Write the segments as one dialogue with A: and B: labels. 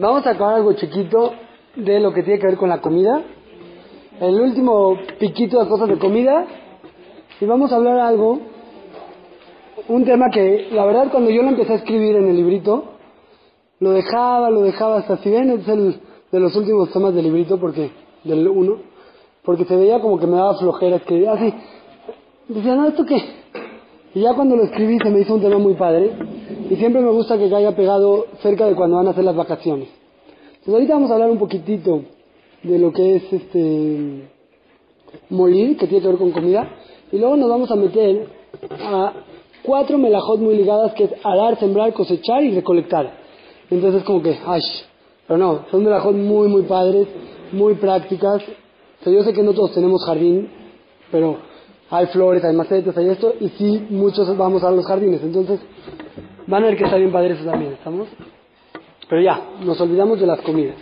A: Vamos a acabar algo chiquito de lo que tiene que ver con la comida. El último piquito de cosas de comida. Y vamos a hablar algo, un tema que la verdad cuando yo lo empecé a escribir en el librito, lo dejaba, lo dejaba hasta si ven, es el de los últimos temas del librito porque, del uno, porque se veía como que me daba flojera escribir así. Decía, no, ¿esto qué? Y ya cuando lo escribí se me hizo un tema muy padre y siempre me gusta que caiga pegado cerca de cuando van a hacer las vacaciones. Entonces ahorita vamos a hablar un poquitito de lo que es este molir, que tiene que ver con comida, y luego nos vamos a meter a cuatro melajot muy ligadas que es arar, sembrar, cosechar y recolectar. Entonces como que, ay, pero no, son melajot muy, muy padres, muy prácticas. O yo sé que no todos tenemos jardín, pero hay flores, hay macetas, hay esto, y sí, muchos vamos a los jardines. Entonces, van a ver que está bien padre eso también, ¿estamos? Pero ya, nos olvidamos de las comidas.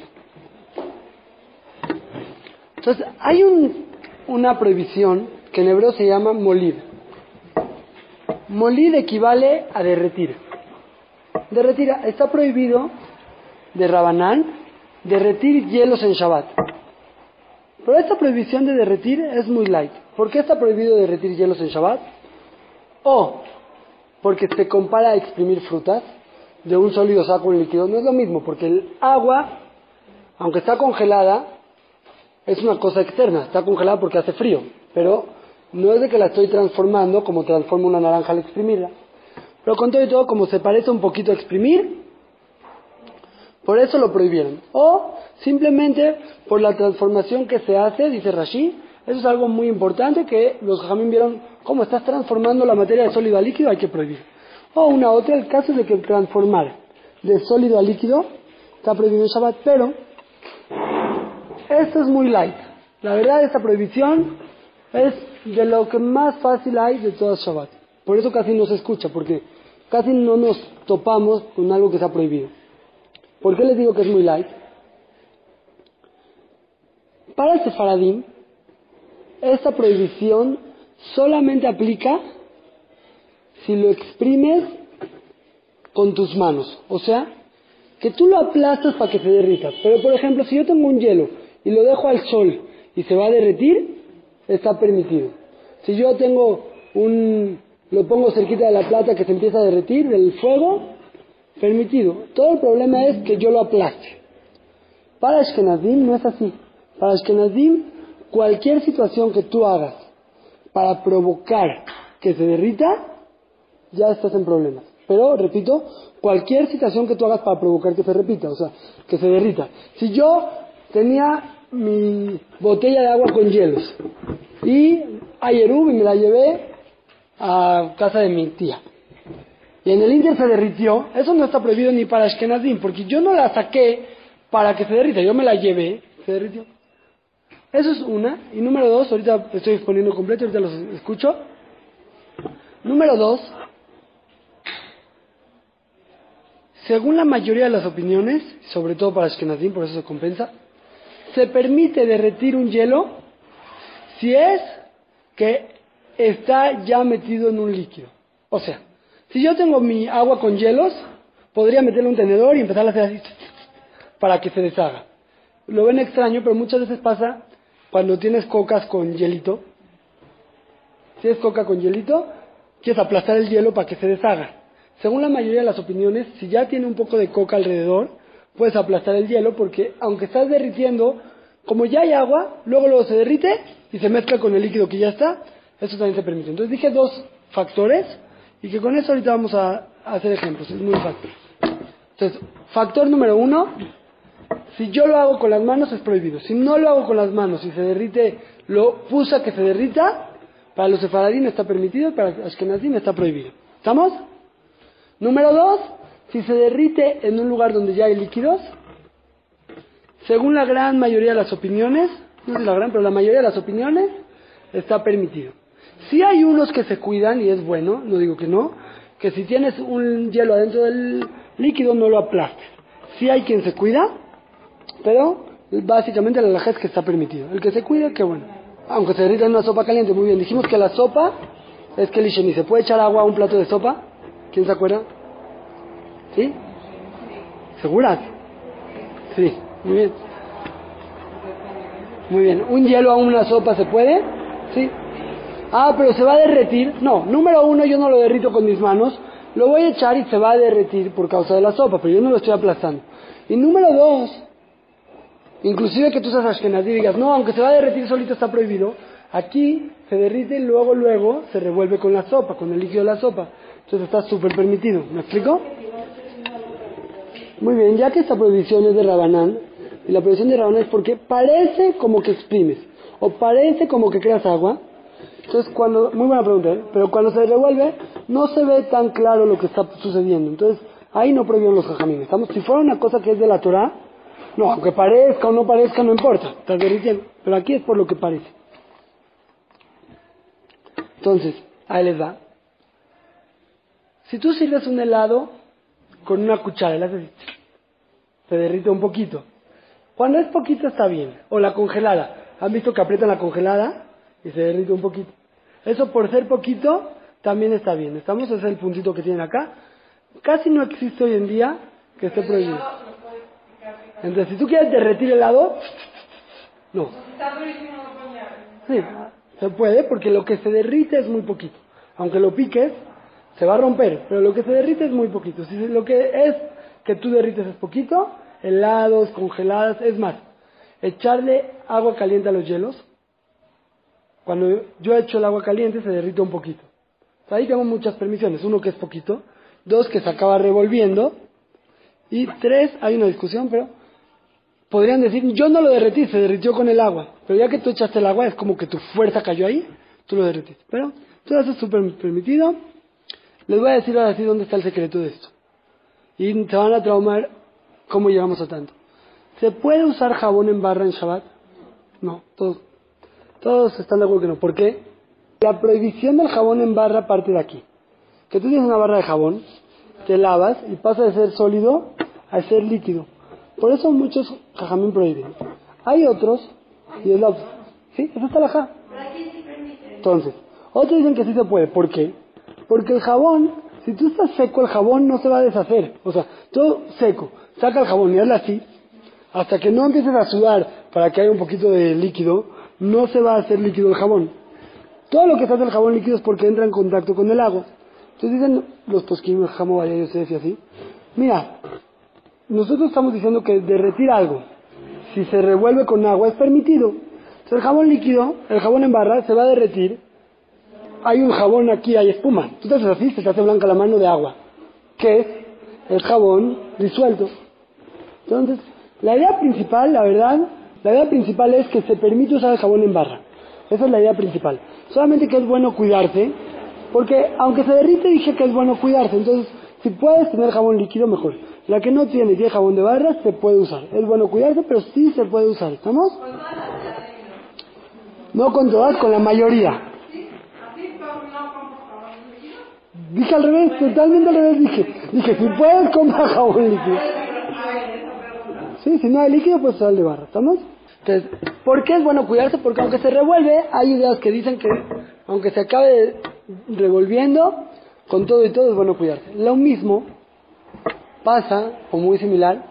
A: Entonces, hay un, una prohibición que en hebreo se llama molid. Molid equivale a derretir. Derretir, está prohibido de Rabanán derretir hielos en Shabbat. Pero esta prohibición de derretir es muy light. ¿Por qué está prohibido derretir hielos en Shabbat? O porque se compara a exprimir frutas de un sólido saco un líquido. No es lo mismo, porque el agua, aunque está congelada, es una cosa externa. Está congelada porque hace frío. Pero no es de que la estoy transformando como transforma una naranja al exprimirla. Pero con todo y todo, como se parece un poquito a exprimir, por eso lo prohibieron. O simplemente por la transformación que se hace, dice Rashi, eso es algo muy importante que los jamín vieron cómo estás transformando la materia de sólido a líquido, hay que prohibir. O una otra, el caso de que transformar de sólido a líquido está prohibido en Shabbat, pero esto es muy light. La verdad, esta prohibición es de lo que más fácil hay de todas Shabbat. Por eso casi no se escucha, porque casi no nos topamos con algo que está prohibido. ¿Por qué les digo que es muy light? Para el Sefaradim, esta prohibición solamente aplica si lo exprimes con tus manos. O sea, que tú lo aplastas para que se derrita. Pero, por ejemplo, si yo tengo un hielo y lo dejo al sol y se va a derretir, está permitido. Si yo tengo un... lo pongo cerquita de la plata que se empieza a derretir del fuego, permitido. Todo el problema es que yo lo aplaste. Para Ashkenazim no es así. Para Ashkenazim, cualquier situación que tú hagas para provocar que se derrita, ya estás en problemas. Pero, repito, cualquier situación que tú hagas para provocar que se repita, o sea, que se derrita. Si yo tenía mi botella de agua con hielos y ayer y me la llevé a casa de mi tía. Y en el Inter se derritió, eso no está prohibido ni para Ashkenazim, porque yo no la saqué para que se derrita, yo me la llevé, se derritió. Eso es una. Y número dos, ahorita estoy exponiendo completo, ahorita los escucho. Número dos, según la mayoría de las opiniones, sobre todo para Ashkenazim, por eso se compensa, se permite derretir un hielo si es que está ya metido en un líquido. O sea, si yo tengo mi agua con hielos, podría meterle un tenedor y empezar a hacer así para que se deshaga. Lo ven extraño, pero muchas veces pasa cuando tienes cocas con hielito. Si es coca con hielito, quieres aplastar el hielo para que se deshaga. Según la mayoría de las opiniones, si ya tiene un poco de coca alrededor, puedes aplastar el hielo porque aunque estás derritiendo, como ya hay agua, luego luego se derrite y se mezcla con el líquido que ya está, eso también se permite. Entonces dije dos factores y que con eso ahorita vamos a, hacer ejemplos, es muy fácil. Entonces, factor número uno, si yo lo hago con las manos es prohibido. Si no lo hago con las manos y se derrite, lo puse que se derrita, para los sefaradín está permitido, para los ashkenazim está prohibido. ¿Estamos? Número dos, si se derrite en un lugar donde ya hay líquidos, según la gran mayoría de las opiniones, no es la gran, pero la mayoría de las opiniones, está permitido. Si hay unos que se cuidan, y es bueno, no digo que no, que si tienes un hielo adentro del líquido no lo aplastes. Si hay quien se cuida, pero básicamente la laja es que está permitido. El que se cuida, qué bueno. Aunque se derrita en una sopa caliente, muy bien. Dijimos que la sopa es que ni ¿Se puede echar agua a un plato de sopa? ¿Quién se acuerda? ¿Sí? ¿Seguras? Sí, muy bien. Muy bien. ¿Un hielo a una sopa se puede? Sí. Ah, pero se va a derretir. No, número uno, yo no lo derrito con mis manos. Lo voy a echar y se va a derretir por causa de la sopa, pero yo no lo estoy aplastando. Y número dos, inclusive que tú seas ashkenazí y digas, no, aunque se va a derretir solito está prohibido. Aquí se derrite y luego, luego se revuelve con la sopa, con el líquido de la sopa. Entonces está súper permitido. ¿Me explico? Muy bien, ya que esta prohibición es de Rabanán, y la prohibición de Rabanán es porque parece como que exprimes, o parece como que creas agua, entonces cuando, muy buena pregunta, ¿eh? pero cuando se revuelve, no se ve tan claro lo que está sucediendo. Entonces, ahí no prohibieron los jajamines. Estamos, si fuera una cosa que es de la Torah, no, aunque parezca o no parezca, no importa, estás derritiendo. Pero aquí es por lo que parece. Entonces, ahí les va. Si tú sirves un helado con una cuchara, le haces se derrite un poquito. Cuando es poquito está bien. O la congelada. ¿Han visto que aprietan la congelada y se derrite un poquito? Eso por ser poquito también está bien. Estamos, ese es el puntito que tienen acá. Casi no existe hoy en día que esté prohibido. Entonces, si tú quieres derretir helado, no. Sí, se puede porque lo que se derrite es muy poquito. Aunque lo piques, se va a romper, pero lo que se derrite es muy poquito. Si lo que es que tú derrites es poquito, helados, congeladas, es más, echarle agua caliente a los hielos. Cuando yo echo el agua caliente se derrite un poquito. Ahí tengo muchas permisiones. Uno que es poquito, dos que se acaba revolviendo y tres, hay una discusión, pero podrían decir, yo no lo derretí, se derritió con el agua. Pero ya que tú echaste el agua, es como que tu fuerza cayó ahí, tú lo derretiste. Pero todo eso es súper permitido. Les voy a decir ahora sí dónde está el secreto de esto. Y se van a traumar cómo llegamos a tanto. ¿Se puede usar jabón en barra en Shabbat? No, todos, todos están de acuerdo que no. ¿Por qué? La prohibición del jabón en barra parte de aquí. Que tú tienes una barra de jabón, te lavas y pasa de ser sólido a ser líquido. Por eso muchos jajamín prohíben. Hay otros, y es la ¿Sí? Esa está la. Entonces, otros dicen que sí se puede. ¿Por qué? Porque el jabón, si tú estás seco, el jabón no se va a deshacer. O sea, todo seco. Saca el jabón y hazlo así. Hasta que no empieces a sudar para que haya un poquito de líquido, no se va a hacer líquido el jabón. Todo lo que se hace el jabón líquido es porque entra en contacto con el agua. Entonces dicen los posquín, jamón, vaya Yosef y así. Mira, nosotros estamos diciendo que derretir algo, si se revuelve con agua, es permitido. Entonces el jabón líquido, el jabón en barra, se va a derretir hay un jabón aquí, hay espuma. Tú te haces así, se te hace blanca la mano de agua. ¿Qué es? El jabón disuelto. Entonces, la idea principal, la verdad, la idea principal es que se permite usar el jabón en barra. Esa es la idea principal. Solamente que es bueno cuidarse, porque aunque se derrite dije que es bueno cuidarse. Entonces, si puedes tener jabón líquido, mejor. La que no tiene tiene jabón de barra, se puede usar. Es bueno cuidarse, pero sí se puede usar. ¿Estamos? No con todas, con la mayoría. Dije al revés, totalmente al revés dije. Dije, si puedes comprar jabón líquido. Sí, si no hay líquido, pues sal de barra, ¿estamos? Entonces, ¿por qué es bueno cuidarse? Porque aunque se revuelve, hay ideas que dicen que aunque se acabe revolviendo, con todo y todo es bueno cuidarse. Lo mismo pasa, o muy similar,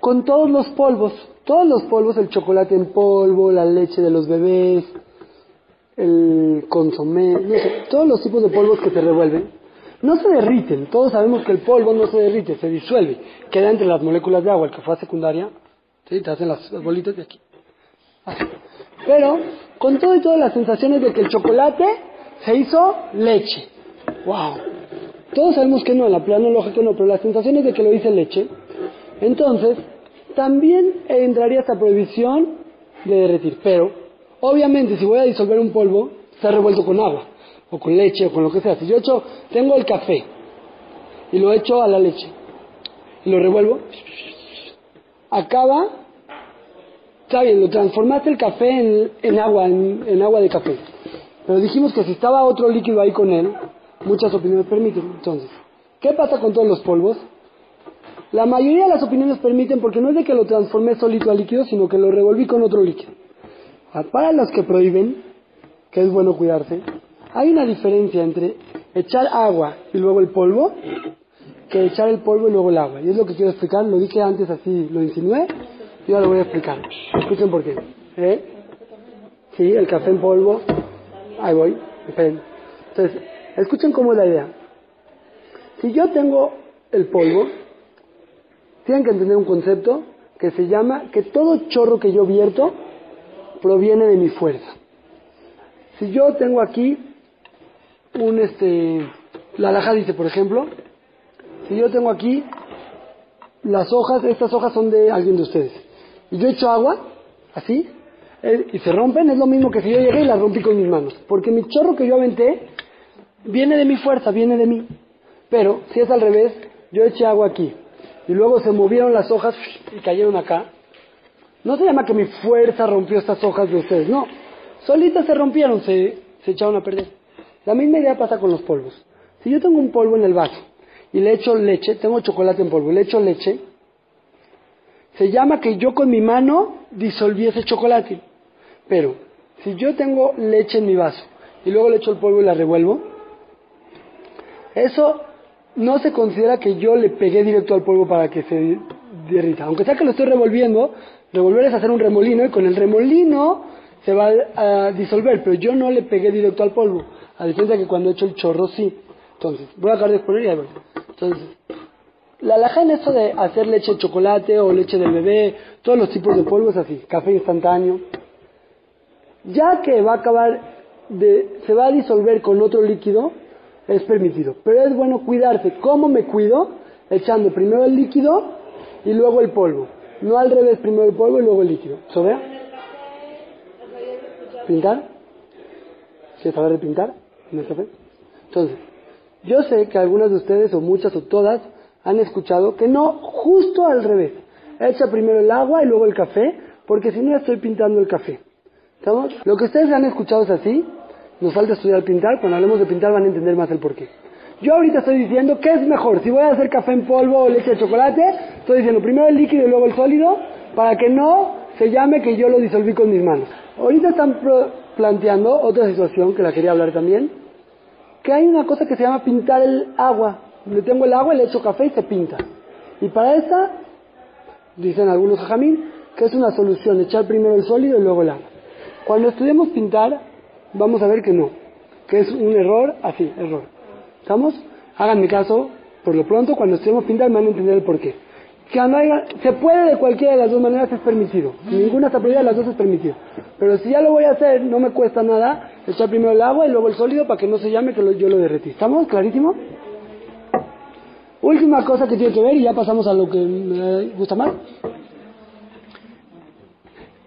A: con todos los polvos. Todos los polvos, el chocolate en polvo, la leche de los bebés, el consomé, no sé, todos los tipos de polvos que se revuelven, no se derriten. Todos sabemos que el polvo no se derrite, se disuelve. Queda entre las moléculas de agua, el que fue a secundaria, ¿sí? te hacen las, bolitas de aquí. Pero, con todo y todas las sensaciones de que el chocolate se hizo leche. ¡Wow! Todos sabemos que no, en la plano lógico no, pero las sensaciones de que lo hice leche. Entonces, también entraría esta prohibición de derretir. Pero, Obviamente, si voy a disolver un polvo, está revuelto con agua, o con leche, o con lo que sea. Si yo echo, tengo el café, y lo echo a la leche, y lo revuelvo, acaba, está bien, lo transformaste el café en, agua, en, agua de café. Pero dijimos que si estaba otro líquido ahí con él, muchas opiniones permiten. Entonces, ¿qué pasa con todos los polvos? La mayoría de las opiniones permiten porque no es de que lo transformé solito a líquido, sino que lo revolví con otro líquido. Para los que prohíben, que es bueno cuidarse, hay una diferencia entre echar agua y luego el polvo, que echar el polvo y luego el agua. Y es lo que quiero explicar. Lo dije antes así, lo insinué. Y ahora lo voy a explicar. Escuchen por qué. ¿Eh? Sí, el café en polvo. Ahí voy. Esperen. Entonces, escuchen cómo es la idea. Si yo tengo el polvo, tienen que entender un concepto que se llama que todo chorro que yo vierto proviene de mi fuerza. Si yo tengo aquí un este la alhaja dice, por ejemplo, si yo tengo aquí las hojas, estas hojas son de alguien de ustedes, y yo echo agua, así, eh, y se rompen, es lo mismo que si yo llegué y las rompí con mis manos, porque mi chorro que yo aventé viene de mi fuerza, viene de mí. Pero si es al revés, yo eché agua aquí, y luego se movieron las hojas y cayeron acá, no se llama que mi fuerza rompió estas hojas de ustedes, no, solitas se rompieron, se, se echaron a perder. La misma idea pasa con los polvos. Si yo tengo un polvo en el vaso y le echo leche, tengo chocolate en polvo, le echo leche, se llama que yo con mi mano disolví ese chocolate. Pero si yo tengo leche en mi vaso y luego le echo el polvo y la revuelvo, eso no se considera que yo le pegué directo al polvo para que se derrita. Aunque sea que lo estoy revolviendo, revolver es hacer un remolino y con el remolino se va a disolver, pero yo no le pegué directo al polvo, a diferencia de que cuando he hecho el chorro sí. Entonces, voy a acabar de exponer y ahí voy. Entonces, la alhaja en esto de hacer leche de chocolate o leche del bebé, todos los tipos de polvo es así, café instantáneo. Ya que va a acabar de, se va a disolver con otro líquido, es permitido. Pero es bueno cuidarse. ¿Cómo me cuido? Echando primero el líquido y luego el polvo. No al revés, primero el polvo y luego el líquido. ¿So vea? ¿Pintar? ¿Quieres saber de pintar? Entonces, yo sé que algunas de ustedes, o muchas o todas, han escuchado que no, justo al revés. Echa primero el agua y luego el café, porque si no estoy pintando el café. ¿Estamos? Lo que ustedes han escuchado es así. Nos falta estudiar pintar. Cuando hablemos de pintar van a entender más el porqué. Yo ahorita estoy diciendo qué es mejor. Si voy a hacer café en polvo o leche de chocolate, estoy diciendo primero el líquido y luego el sólido, para que no se llame que yo lo disolví con mis manos. Ahorita están planteando otra situación que la quería hablar también, que hay una cosa que se llama pintar el agua. Le tengo el agua, le echo café y se pinta. Y para esa, dicen algunos jajamín, que es una solución, echar primero el sólido y luego el agua. Cuando estudiemos pintar, vamos a ver que no, que es un error, así, error. ¿Estamos? Háganme caso, por lo pronto, cuando estudiemos pintar me van a entender el porqué. Que se puede de cualquiera de las dos maneras, es permitido. Ninguna está prohibida, las dos es permitido. Pero si ya lo voy a hacer, no me cuesta nada echar primero el agua y luego el sólido para que no se llame que yo lo derretí. ¿Estamos? ¿Clarísimo? Última cosa que tiene que ver, y ya pasamos a lo que me gusta más.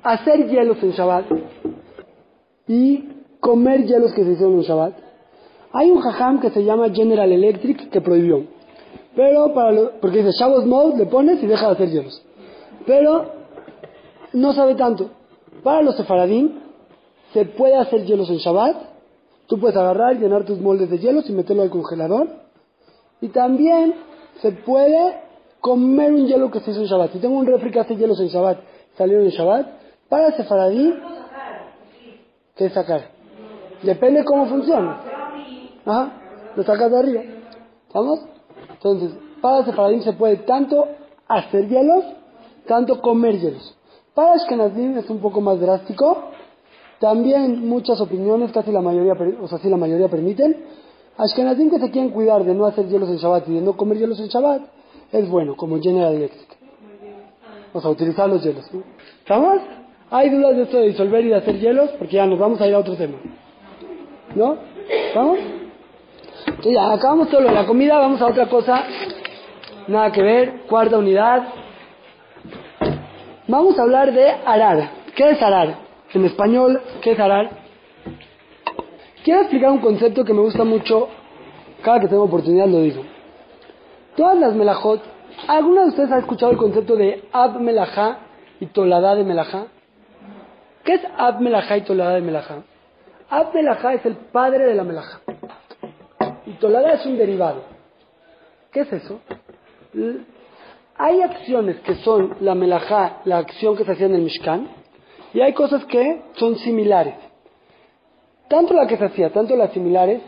A: Hacer hielos en Shabbat y comer hielos que se hicieron en Shabbat. Hay un jajam que se llama General Electric que prohibió. Pero para lo, porque dice Shabbat Mode, le pones y deja de hacer hielos. Pero no sabe tanto. Para los sefaradín se puede hacer hielos en Shabbat. Tú puedes agarrar, llenar tus moldes de hielos y meterlo al congelador. Y también se puede comer un hielo que se hizo en Shabbat. Si tengo un refri que hace hielos en Shabbat, salieron en Shabbat, para sefaradí, ¿qué sacar? Depende cómo funciona. Ajá, lo sacas de arriba. ¿Estamos? Entonces, para el sefaradí se puede tanto hacer hielos, tanto comer hielos. Para Ashkenazim es un poco más drástico. También muchas opiniones, casi la mayoría, o sea, sí la mayoría permiten. Ashkenazim que se quieren cuidar de no hacer hielos en Shabbat y de no comer hielos en Shabbat, es bueno, como General Electric. O sea, utilizar los hielos. ¿Estamos? ¿Hay dudas de esto de disolver y de hacer hielos? Porque ya nos vamos a ir a otro tema. ¿No? ¿Vamos? Entonces ya acabamos todo lo de la comida, vamos a otra cosa. Nada que ver, cuarta unidad. Vamos a hablar de arar. ¿Qué es arar? En español, ¿qué es arar? Quiero explicar un concepto que me gusta mucho. Cada que tengo oportunidad lo digo. Todas las melajot, ¿alguna de ustedes ha escuchado el concepto de ab melajá y toladá de melajá? ¿Qué es ab melajá y toladá de melajá? Ab melajá es el padre de la melajá. Y toladá es un derivado. ¿Qué es eso? Hay acciones que son la melajá, la acción que se hacía en el Mishkan, y hay cosas que son similares. Tanto la que se hacía, tanto las similares,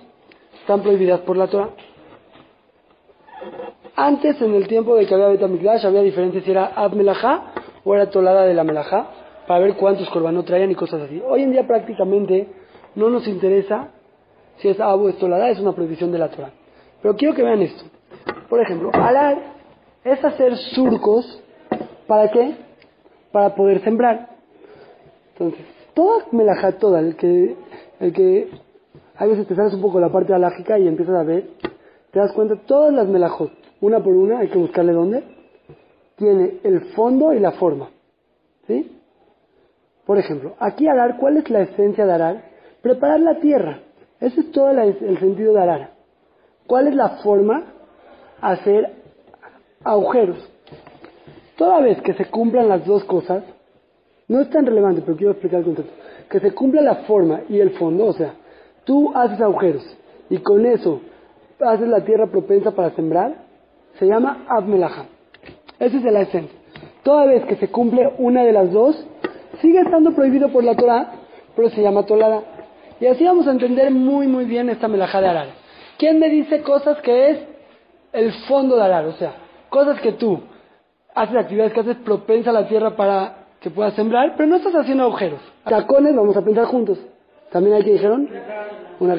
A: están prohibidas por la Torah. Antes, en el tiempo de que había Betamikdash, había diferencia si era Ab Melajá o era Tolada de la Melajá, para ver cuántos corbanos traían y cosas así. Hoy en día prácticamente no nos interesa si es Abu o es una prohibición de la Torah. Pero quiero que vean esto. Por ejemplo, alar es hacer surcos, ¿para qué? Para poder sembrar. Entonces, toda melajá, toda, el que, el que a veces te sales un poco la parte alágica y empiezas a ver, te das cuenta, todas las melajot, una por una, hay que buscarle dónde, tiene el fondo y la forma. ¿Sí? Por ejemplo, aquí arar, ¿cuál es la esencia de arar? Preparar la tierra. Ese es todo el sentido de arar. ¿Cuál es la forma? Hacer agujeros. Toda vez que se cumplan las dos cosas, no es tan relevante, pero quiero explicar el concepto, que se cumpla la forma y el fondo, o sea, tú haces agujeros y con eso haces la tierra propensa para sembrar, se llama Abmelaja. Esa es la esencia. Toda vez que se cumple una de las dos, sigue estando prohibido por la Torah, pero se llama tolada. Y así vamos a entender muy muy bien esta melajá de arar. ¿Quién me dice cosas que es el fondo de arar? O sea, cosas que tú haces actividades que haces propensa a la tierra para que puedas sembrar, pero no estás haciendo agujeros. Tacones, vamos a pensar juntos. ¿También hay que dijeron? Una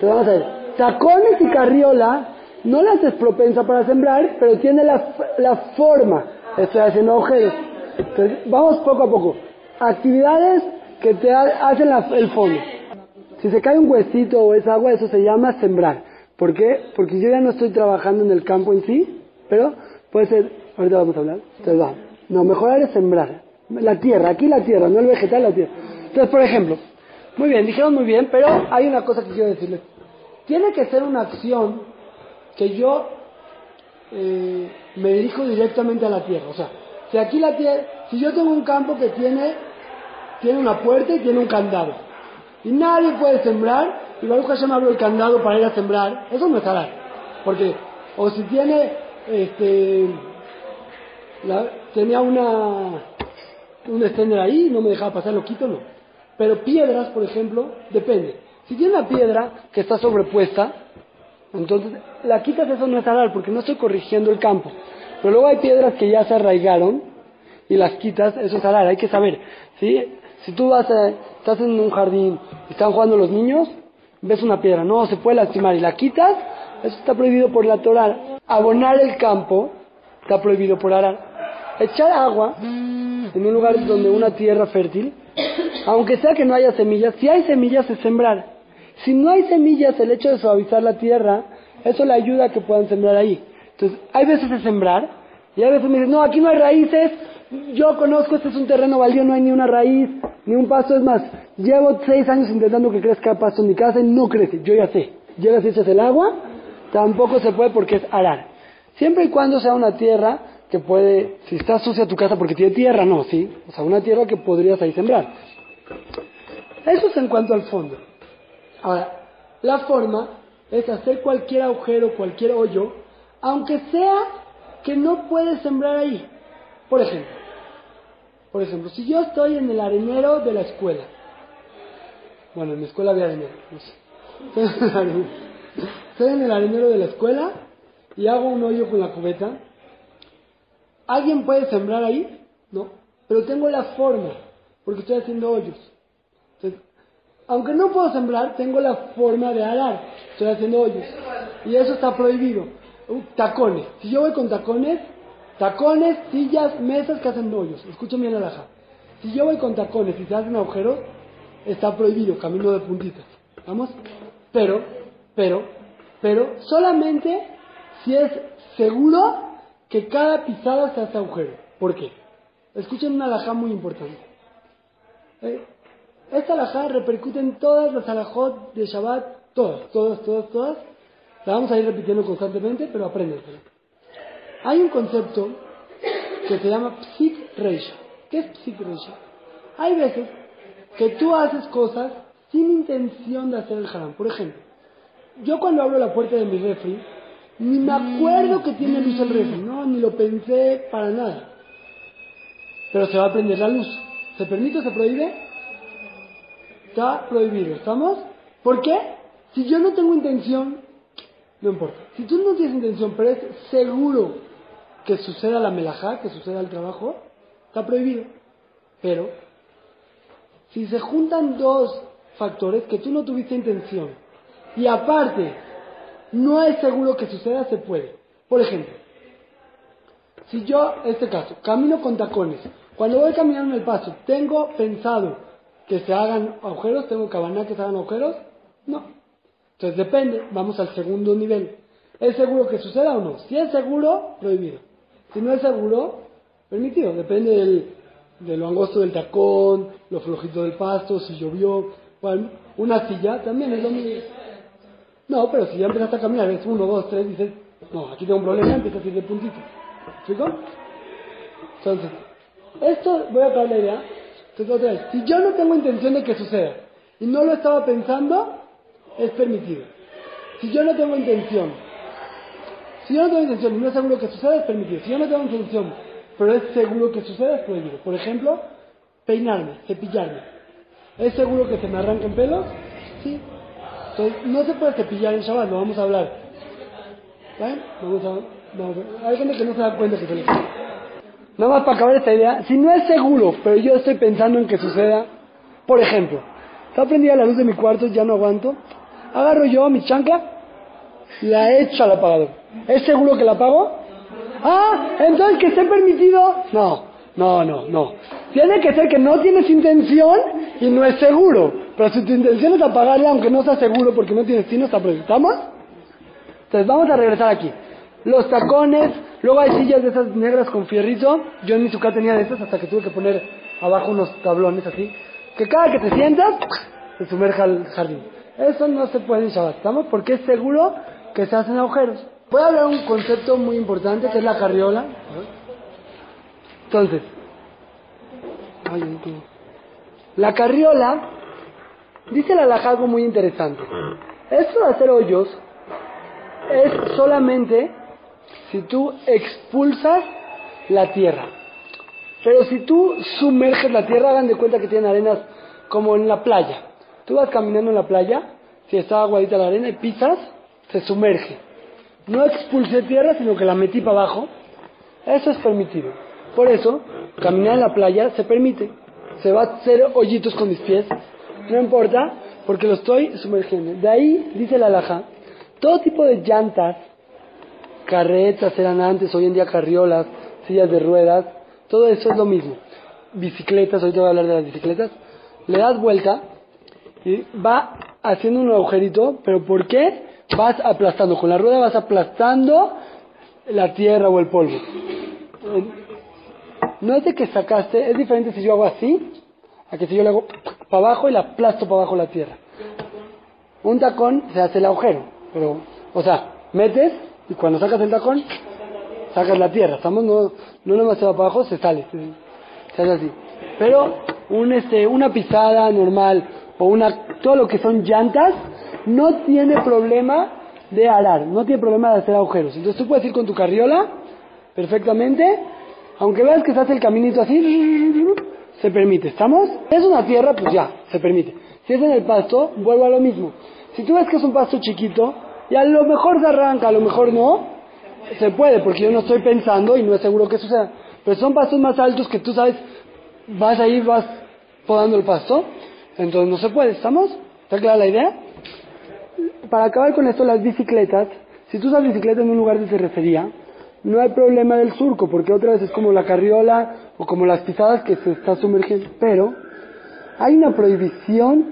A: vamos a ver. Tacones y carriola no las haces propensa para sembrar, pero tiene la, la forma. Estoy haciendo agujeros. Entonces, vamos poco a poco. Actividades que te hacen el fondo. Si se cae un huesito o es agua, eso se llama sembrar. ¿Por qué? Porque yo ya no estoy trabajando en el campo en sí, pero puede ser, ahorita vamos a hablar, entonces va. No, mejorar es sembrar. La tierra, aquí la tierra, no el vegetal, la tierra. Entonces, por ejemplo, muy bien, dijeron muy bien, pero hay una cosa que quiero decirles. Tiene que ser una acción que yo eh, me dirijo directamente a la tierra. O sea, si aquí la tierra, si yo tengo un campo que tiene, tiene una puerta y tiene un candado, y nadie puede sembrar, y Baruch Hashem abrió el candado para ir a sembrar, eso no es arar. Porque, o si tiene, este, tenía una, un extender ahí, no me dejaba pasar, lo quito, no. Pero piedras, por ejemplo, depende. Si tiene una piedra que está sobrepuesta, entonces la quitas, eso no es arar, porque no estoy corrigiendo el campo. Pero luego hay piedras que ya se arraigaron y las quitas, eso es arar, hay que saber. ¿sí? Si tú vas a, estás en un jardín están jugando los niños, ves una piedra, no, se puede lastimar y la quitas, eso está prohibido por la Torah. Abonar el campo está prohibido por arar. Echar agua en un lugar donde una tierra fértil, aunque sea que no haya semillas, si hay semillas es sembrar. Si no hay semillas, el hecho de suavizar la tierra, eso le ayuda a que puedan sembrar ahí. Entonces, hay veces de sembrar, y hay veces me dicen, no, aquí no hay raíces, yo conozco, este es un terreno baldío, no hay ni una raíz, ni un pasto, es más, llevo seis años intentando que crezca pasto en mi casa y no crece, yo ya sé. Llegas y echas el agua, tampoco se puede porque es arar. Siempre y cuando sea una tierra que puede, si está sucia tu casa porque tiene tierra, no, sí, o sea, una tierra que podrías ahí sembrar. Eso es en cuanto al fondo. Ahora, la forma es hacer cualquier agujero, cualquier hoyo, aunque sea que no puedes sembrar ahí. Por ejemplo, por ejemplo, si yo estoy en el arenero de la escuela, bueno, en mi escuela había arenero, no sé. Estoy en el arenero de la escuela y hago un hoyo con la cubeta. ¿Alguien puede sembrar ahí? No. Pero tengo la forma, porque estoy haciendo hoyos. Aunque no puedo sembrar, tengo la forma de arar. Estoy haciendo hoyos. Y eso está prohibido. Uh, tacones. Si yo voy con tacones, Tacones, sillas, mesas que hacen hoyos. Escuchen bien la. Si yo voy con tacones y se hacen agujeros, está prohibido, camino de puntitas. ¿Vamos? Pero, pero, pero, solamente si es seguro que cada pisada se hace agujero. ¿Por qué? Escuchen una alajá muy importante. Eh, esta alajá repercute en todas las alajot de Shabbat, todas, todas, todas, todas. La vamos a ir repitiendo constantemente, pero apréndetela. Hay un concepto que se llama psik reisha. ¿Qué es psik reisha? Hay veces que tú haces cosas sin intención de hacer el haram. Por ejemplo, yo cuando abro la puerta de mi refri, ni me acuerdo que tiene luz el refri, no, ni lo pensé para nada. Pero se va a prender la luz. ¿Se permite o se prohíbe? Está prohibido, ¿estamos? ¿Por qué? Si yo no tengo intención, no importa. Si tú no tienes intención, pero es seguro que suceda la melajá, que suceda el trabajo, está prohibido. Pero, si se juntan dos factores que tú no tuviste intención y aparte no es seguro que suceda, se puede. Por ejemplo, si yo, este caso, camino con tacones, cuando voy caminando en el paso, ¿tengo pensado que se hagan agujeros? ¿Tengo cabana que se hagan agujeros? No. Entonces depende, vamos al segundo nivel. ¿Es seguro que suceda o no? Si es seguro, prohibido. Si no es seguro, permitido. Depende del, de lo angosto del tacón, lo flojito del pasto, si llovió. Bueno, una silla también es lo mismo. No, pero si ya empezaste a caminar, es uno, dos, tres, dices, no, aquí tengo un problema, empiezas a ir de puntito. Entonces, esto, voy a dar la idea. Entonces, si yo no tengo intención de que suceda y no lo estaba pensando, es permitido. Si yo no tengo intención, si yo no tengo intención y no es seguro que suceda, es permitido. Si yo no tengo intención, pero es seguro que suceda, es prohibido. Por ejemplo, peinarme, cepillarme. ¿Es seguro que se me arranquen pelos? Sí. Entonces, no se puede cepillar en Shabbat, lo vamos a hablar. ¿Vale? Vamos a, hay gente que no se da cuenta que se le Nada más para acabar esta idea, si no es seguro, pero yo estoy pensando en que suceda, por ejemplo, está prendida la luz de mi cuarto, ya no aguanto, agarro yo mi chancla, la echo al apagador. ¿Es seguro que la apago? Ah, entonces que esté permitido. No, no, no, no. Tiene que ser que no tienes intención y no es seguro. Pero si tu intención es apagarla, aunque no sea seguro porque no tienes no está prohibido. ¿Estamos? Entonces vamos a regresar aquí. Los tacones, luego hay sillas de esas negras con fierrito. Yo en mi suca tenía de esas hasta que tuve que poner abajo unos tablones así. Que cada que te sientas, se sumerja al jardín. Eso no se puede en ¿estamos? Porque es seguro que se hacen agujeros. Voy a hablar un concepto muy importante que es la carriola. Entonces, la carriola, dice la alhaja algo muy interesante. Esto de hacer hoyos es solamente si tú expulsas la tierra. Pero si tú sumerges la tierra, hagan de cuenta que tienen arenas como en la playa. Tú vas caminando en la playa, si está aguadita la arena y pisas, se sumerge. No expulsé tierra, sino que la metí para abajo. Eso es permitido. Por eso, caminar en la playa se permite. Se va a hacer hoyitos con mis pies. No importa, porque lo estoy sumergiendo. De ahí, dice la alhaja, todo tipo de llantas, carretas eran antes, hoy en día carriolas, sillas de ruedas, todo eso es lo mismo. Bicicletas, hoy te voy a hablar de las bicicletas. Le das vuelta y va haciendo un agujerito, pero ¿por qué? Vas aplastando, con la rueda vas aplastando la tierra o el polvo. No es de que sacaste, es diferente si yo hago así, a que si yo le hago para abajo y la aplasto para abajo la tierra. Un tacón se hace el agujero, pero, o sea, metes y cuando sacas el tacón, sacas la tierra. Estamos, no, no nomás se va para abajo, se sale, se, hace así. Pero un, este, una pisada normal o una, todo lo que son llantas, no tiene problema de arar, no tiene problema de hacer agujeros. Entonces tú puedes ir con tu carriola perfectamente, aunque veas que se hace el caminito así, se permite. ¿Estamos? Si es una tierra, pues ya, se permite. Si es en el pasto, vuelvo a lo mismo. Si tú ves que es un pasto chiquito, y a lo mejor se arranca, a lo mejor no, se puede, porque yo no estoy pensando y no es seguro que suceda. Pero son pastos más altos que tú sabes, vas ahí, vas podando el pasto, entonces no se puede, ¿estamos? ¿Está clara la idea? Para acabar con esto, las bicicletas, si tú usas bicicleta en un lugar de cerrecería, no hay problema del surco, porque otra vez es como la carriola o como las pisadas que se está sumergiendo. Pero hay una prohibición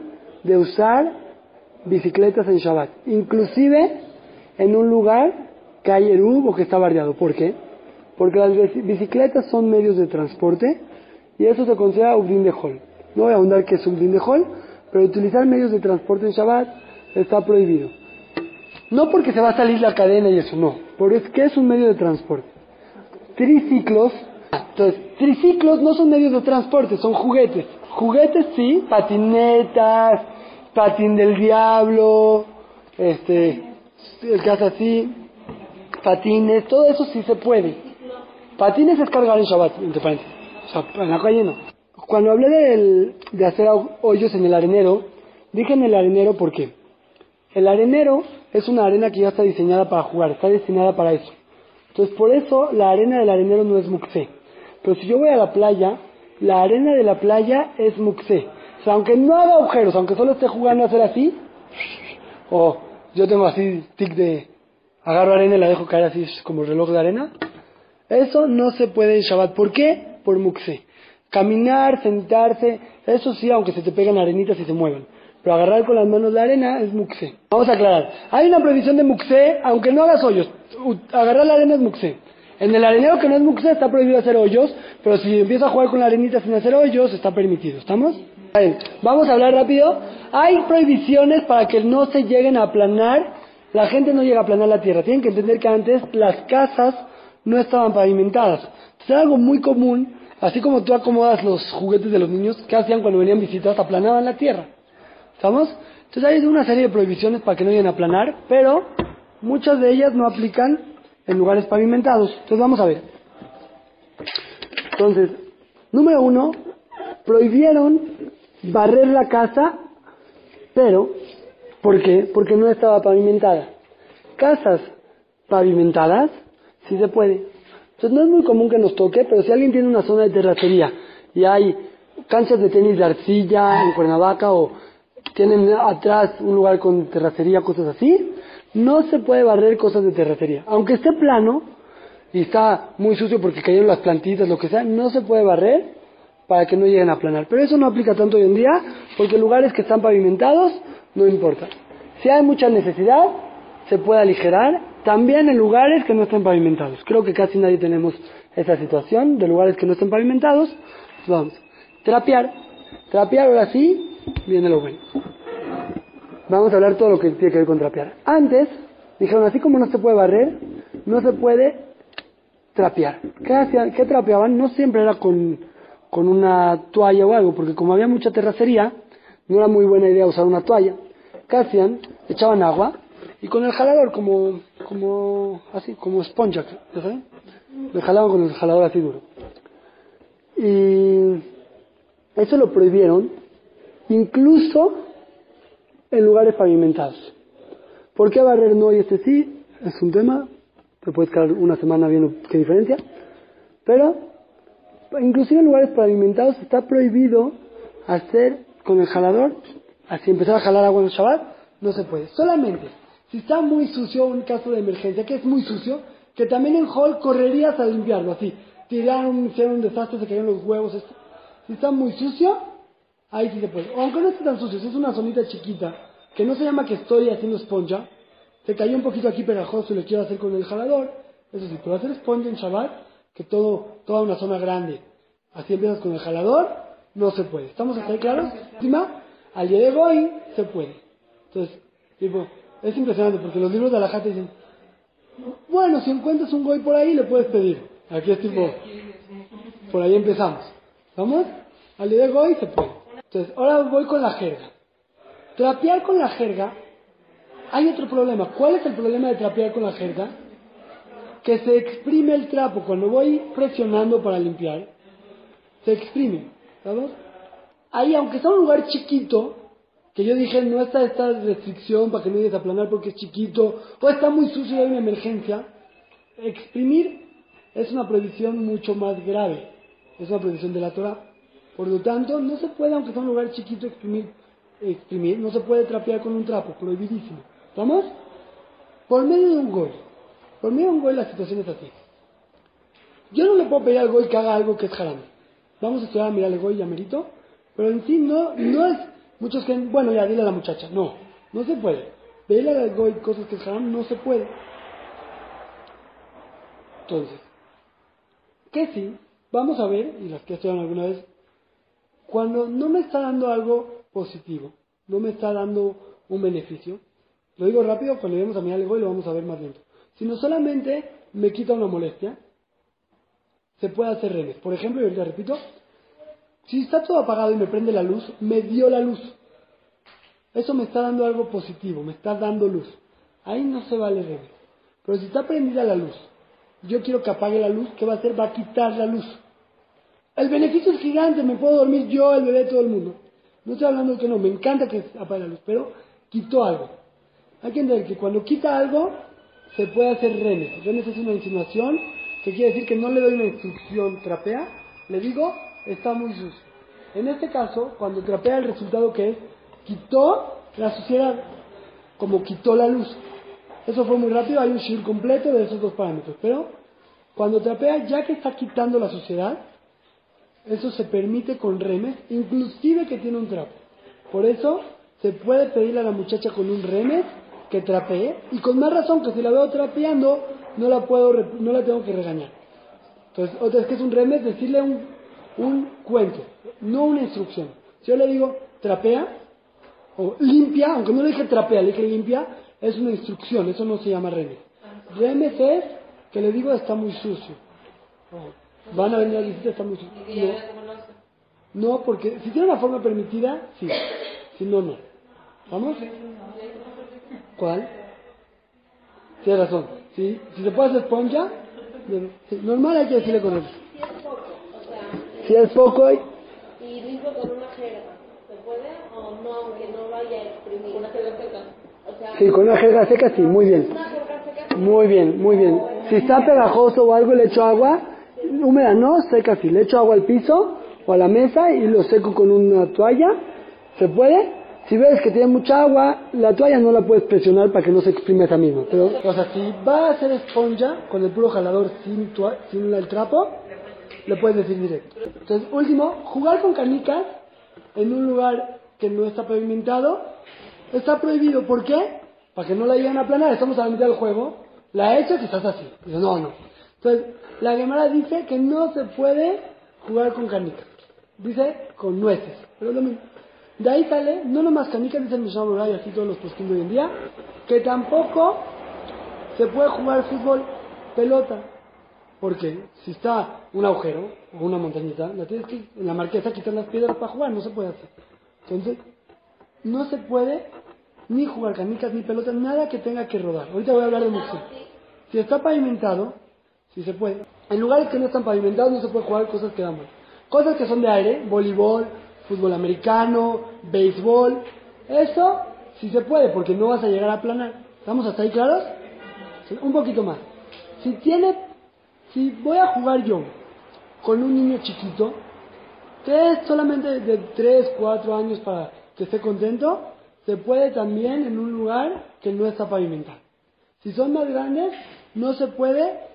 A: de usar bicicletas en Shabbat, inclusive en un lugar que hay erub o que está barriado. ¿Por qué? Porque las bicicletas son medios de transporte y eso se considera Ubdin de Hol. No voy a ahondar que es Ubdin de Hol, pero utilizar medios de transporte en Shabbat está prohibido. No porque se va a salir la cadena y eso, no. Porque es que es un medio de transporte. Triciclos, entonces, triciclos no son medios de transporte, son juguetes. Juguetes sí, patinetas, patín del diablo, este, el hace así, patines, todo eso sí se puede. Patines es cargar en Shabbat, entre paréntesis. O sea, en la calle no. Cuando hablé de hacer hoyos en el arenero, dije en el arenero ¿por qué? El arenero es una arena que ya está diseñada para jugar, está destinada para eso. Entonces, por eso la arena del arenero no es muxé. Pero si yo voy a la playa, la arena de la playa es muxé. O sea, aunque no haga agujeros, aunque solo esté jugando a hacer así, o yo tengo así tic de agarro arena y la dejo caer así como reloj de arena, eso no se puede en Shabbat. ¿Por qué? Por muxé. Caminar, sentarse, eso sí, aunque se te pegan arenitas y se muevan. Pero agarrar con las manos la arena es muxé. Vamos a aclarar. Hay una prohibición de muxé, aunque no hagas hoyos. Agarrar la arena es muxé. En el arenero que no es muxé está prohibido hacer hoyos, pero si empieza a jugar con la arenita sin hacer hoyos, está permitido. ¿Estamos? Vamos a hablar rápido. Hay prohibiciones para que no se lleguen a aplanar. La gente no llega a aplanar la tierra. Tienen que entender que antes las casas no estaban pavimentadas. Es algo muy común, así como tú acomodas los juguetes de los niños, ¿qué hacían cuando venían visitas? Aplanaban la tierra. ¿Estamos? Entonces hay una serie de prohibiciones para que no lleguen a aplanar, pero muchas de ellas no aplican en lugares pavimentados. Entonces vamos a ver. Entonces, número uno, prohibieron barrer la casa, pero, ¿por qué? Porque no estaba pavimentada. Casas pavimentadas, sí se puede. Entonces no es muy común que nos toque, pero si alguien tiene una zona de terracería y hay canchas de tenis de arcilla en Cuernavaca o tienen atrás un lugar con terracería, cosas así, no se puede barrer cosas de terracería. Aunque esté plano y está muy sucio porque cayeron las plantitas, lo que sea, no se puede barrer para que no lleguen a aplanar. Pero eso no aplica tanto hoy en día porque lugares que están pavimentados no importa. Si hay mucha necesidad, se puede aligerar también en lugares que no estén pavimentados. Creo que casi nadie tenemos esa situación de lugares que no estén pavimentados. Vamos. Trapear. Trapear ahora sí viene lo bueno. Vamos a hablar todo lo que tiene que ver con trapear. Antes, dijeron, así como no se puede barrer, no se puede trapear. ¿Qué, qué trapeaban? No siempre era con, con una toalla o algo, porque como había mucha terracería, no era muy buena idea usar una toalla. ¿Qué? Echaban agua y con el jalador, como, como así, como esponja. Le jalaban con el jalador así duro. Y eso lo prohibieron incluso en lugares pavimentados. ¿Por qué barrer no y este sí? Es un tema, te puedes quedar una semana viendo qué diferencia, pero inclusive en lugares pavimentados está prohibido hacer con el jalador, así empezar a jalar agua en el Shabbat, no se puede. Solamente, si está muy sucio, un caso de emergencia, que es muy sucio, que también en hall correrías a limpiarlo, así, tiraron, hicieron un desastre, se cayeron los huevos. Si está muy sucio, ahí sí se puede. O aunque no esté tan sucio, si es una zonita chiquita, que no se llama que estoy haciendo esponja, se cayó un poquito aquí pegajoso y lo quiero hacer con el jalador, eso sí, pero hacer esponja en Shabbat, que todo, toda una zona grande, así empiezas con el jalador, no se puede. ¿Estamos hasta ahí claros? Encima, al día de hoy se puede. Entonces, tipo, es impresionante porque los libros de la dicen, bueno, si encuentras un goy por ahí, le puedes pedir. Aquí es tipo, por ahí empezamos. ¿Vamos? Al día de goy se puede. Entonces, ahora voy con la jerga. Trapear con la jerga, hay otro problema. ¿Cuál es el problema de trapear con la jerga? Que se exprime el trapo. Cuando voy presionando para limpiar, se exprime. ¿Sabes? Ahí, aunque sea un lugar chiquito, que yo dije no está esta restricción para que no llegues a aplanar porque es chiquito, o está muy sucio y hay una emergencia, exprimir es una prohibición mucho más grave. Es una prohibición de la Torah. Por lo tanto, no se puede, aunque sea un lugar chiquito, exprimir, exprimir no se puede trapear con un trapo, prohibidísimo. ¿Estamos? Por medio de un gol. Por medio de un gol la situación es así. Yo no le puedo pedir al gol que haga algo que es haram. Vamos a estudiar a mirar gol y a Merito, pero en sí no, no es, muchos que, bueno, ya dile a la muchacha, no, no se puede. Pedirle al gol cosas que es haram no se puede. Entonces, ¿qué sí? Vamos a ver, y las que estudian alguna vez, cuando no me está dando algo positivo, no me está dando un beneficio, lo digo rápido, cuando lleguemos a mirar el gol lo vamos a ver más lento, sino solamente me quita una molestia, se puede hacer redes. Por ejemplo, y ahorita repito, si está todo apagado y me prende la luz, me dio la luz. Eso me está dando algo positivo, me está dando luz. Ahí no se vale redes. Pero si está prendida la luz, yo quiero que apague la luz, ¿qué va a hacer? Va a quitar la luz. El beneficio es gigante, me puedo dormir yo, el bebé, todo el mundo. No estoy hablando de que no, me encanta que apague la luz, pero quitó algo. Hay que entender que cuando quita algo, se puede hacer remes. Remes es una insinuación que quiere decir que no le doy una instrucción trapea, le digo, está muy sucio. En este caso, cuando trapea el resultado que es, quitó la suciedad, como quitó la luz. Eso fue muy rápido, hay un shir completo de esos dos parámetros. Pero cuando trapea, ya que está quitando la suciedad, eso se permite con remes, inclusive que tiene un trapo. Por eso se puede pedirle a la muchacha con un remes que trapee, y con más razón que si la veo trapeando, no la puedo, no la tengo que regañar. Entonces, otra vez que es un remes, decirle un, un cuento, no una instrucción. Si yo le digo trapea, o limpia, aunque no le dije trapea, le dije limpia, es una instrucción, eso no se llama remes. Remes es que le digo está muy sucio. Van a venir a visitar, está muy sucio. No, no, porque si tiene una forma permitida, sí. Si no, no. ¿Vamos? ¿Cuál? Tiene razón. ¿Sí? Si se puede hacer esponja, normal hay que decirle con eso. Si es poco,
B: y limpio con una jerga, ¿se puede o no, aunque no vaya a exprimir? Una jerga seca. O sea,
A: Sí, con una jerga seca sí, muy bien.
B: una jerga seca.
A: Muy bien, muy bien. Si está pegajoso o algo, le echo agua, húmeda no, seca sí. Le echo agua al piso o a la mesa y lo seco con una toalla. ¿Se puede? Si ves que tiene mucha agua, la toalla no la puedes presionar para que no se exprime esa misma. Pero, o sea, si va a hacer esponja con el puro jalador sin, sin el trapo, le puedes decir directo. Entonces, último, jugar con canicas en un lugar que no está pavimentado está prohibido. ¿Por qué? Para que no la lleguen a aplanar. Estamos a la mitad del juego. La echas y estás así. No, no. Entonces, la Gemara dice que no se puede jugar con canicas. Dice con nueces. Pero es lo mismo. De ahí sale, no nomás canicas, dice el Mishnah y así todos los de hoy en día, que tampoco se puede jugar fútbol pelota. Porque si está un agujero o una montañita, la tienes que en la marquesa quitar las piedras para jugar, no se puede hacer. Entonces, no se puede ni jugar canicas ni pelota, nada que tenga que rodar. Ahorita voy a hablar de museo. Si está pavimentado, si se puede. En lugares que no están pavimentados no se puede jugar cosas que dan. Cosas que son de aire, voleibol, fútbol americano, béisbol, eso sí se puede porque no vas a llegar a aplanar. ¿Estamos hasta ahí claros? Un poquito más. Si tiene, si voy a jugar yo con un niño chiquito, que es solamente de 3, 4 años para que esté contento, se puede también en un lugar que no está pavimentado. Si son más grandes, no se puede,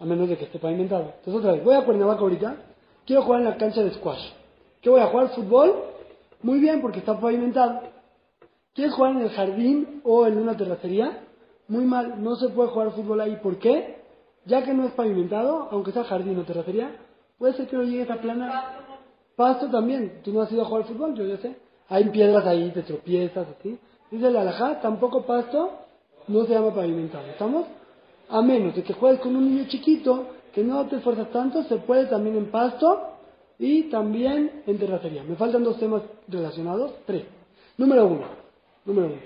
A: a menos de que esté pavimentado. Entonces otra vez, voy a Cuernavaca ahorita, quiero jugar en la cancha de squash. ¿Qué voy a jugar? ¿Fútbol? Muy bien, porque está pavimentado. ¿Quieres jugar en el jardín o en una terracería? Muy mal, no se puede jugar fútbol ahí. ¿Por qué? Ya que no es pavimentado, aunque sea jardín o terracería, puede ser que no llegues a planar. Pasto también. Tú no has ido a jugar fútbol, yo ya sé. Hay piedras ahí, te tropiezas, así. Dice la alajá, tampoco pasto no se llama pavimentado. ¿Estamos? A menos de que juegues con un niño chiquito, que no te esfuerzas tanto, se puede también en pasto y también en terracería. Me faltan dos temas relacionados. Tres. Número uno. Número uno.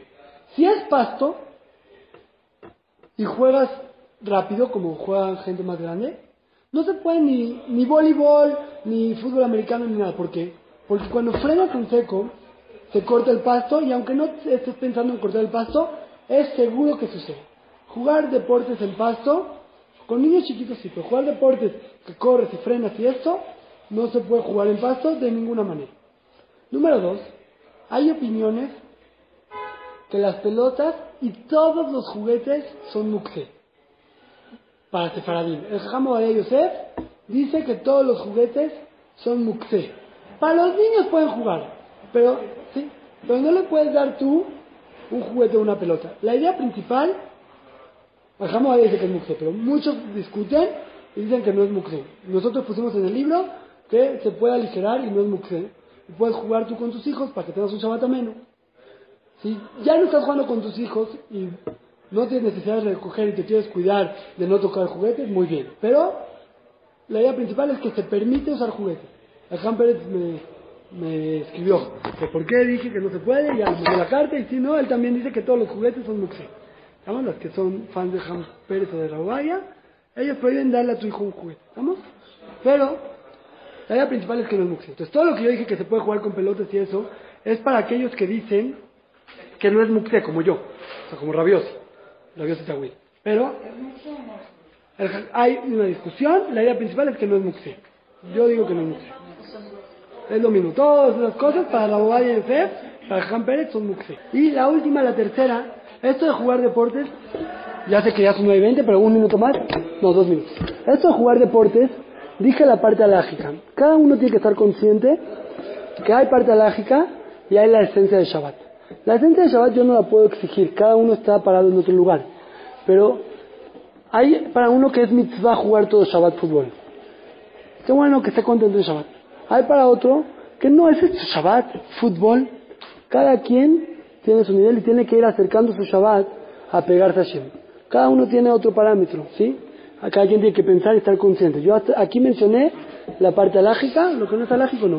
A: Si es pasto y juegas rápido, como juegan gente más grande, no se puede ni, ni voleibol, ni fútbol americano, ni nada. ¿Por qué? Porque cuando frenas en seco, se corta el pasto y aunque no estés pensando en cortar el pasto, es seguro que sucede. Jugar deportes en pasto, con niños chiquitos sí, pero jugar deportes que corres y frenas y esto, no se puede jugar en pasto de ninguna manera. Número dos, hay opiniones que las pelotas y todos los juguetes son mukse. Para Sefaradín. El Jajamo de Yosef dice que todos los juguetes son mukse. Para los niños pueden jugar, pero, ¿sí? pero no le puedes dar tú un juguete o una pelota. La idea principal, el Jajamo dice que es mukse, pero muchos discuten y dicen que no es mukse. Nosotros pusimos en el libro que se puede aligerar y no es mukse. Y puedes jugar tú con tus hijos para que tengas un Shabbat ameno. Si ya no estás jugando con tus hijos y no tienes necesidad de recoger y te quieres cuidar de no tocar juguetes, muy bien. Pero la idea principal es que se permite usar juguetes. Alejandro Pérez me, me escribió que por qué dije que no se puede, ya mandé la carta y si no, él también dice que todos los juguetes son muxé. ¿Estamos? Los que son fans de Ham Pérez o de Raubaya, ellos prohíben darle a tu hijo un juguete. ¿Estamos? Pero la idea principal es que no es muxé. Entonces todo lo que yo dije que se puede jugar con pelotas y eso, es para aquellos que dicen que no es muxé, como yo. O sea, como rabiosi. Rabiosi tawil. Pero el hay una discusión. La idea principal es que no es muxi. Yo digo que no es muxi. Es lo mismo. Todas las cosas para la Bobaya y Yosef, para Jan Pérez son muxi. Y la última, la tercera. Esto de jugar deportes. Ya sé que ya son 9 y 20, pero un minuto más. No, dos minutos. Esto de jugar deportes. Dije la parte alágica. Cada uno tiene que estar consciente que hay parte alágica y hay la esencia de Shabbat. La esencia de Shabbat yo no la puedo exigir, cada uno está parado en otro lugar. Pero hay para uno que es mitzvah jugar todo Shabbat fútbol. Qué bueno que esté contento en Shabbat. Hay para otro que no es Shabbat fútbol. Cada quien tiene su nivel y tiene que ir acercando su Shabbat a pegarse a Shem. Cada uno tiene otro parámetro, ¿sí? Cada quien tiene que pensar y estar consciente. Yo hasta aquí mencioné la parte alágica, lo que no es alágico no.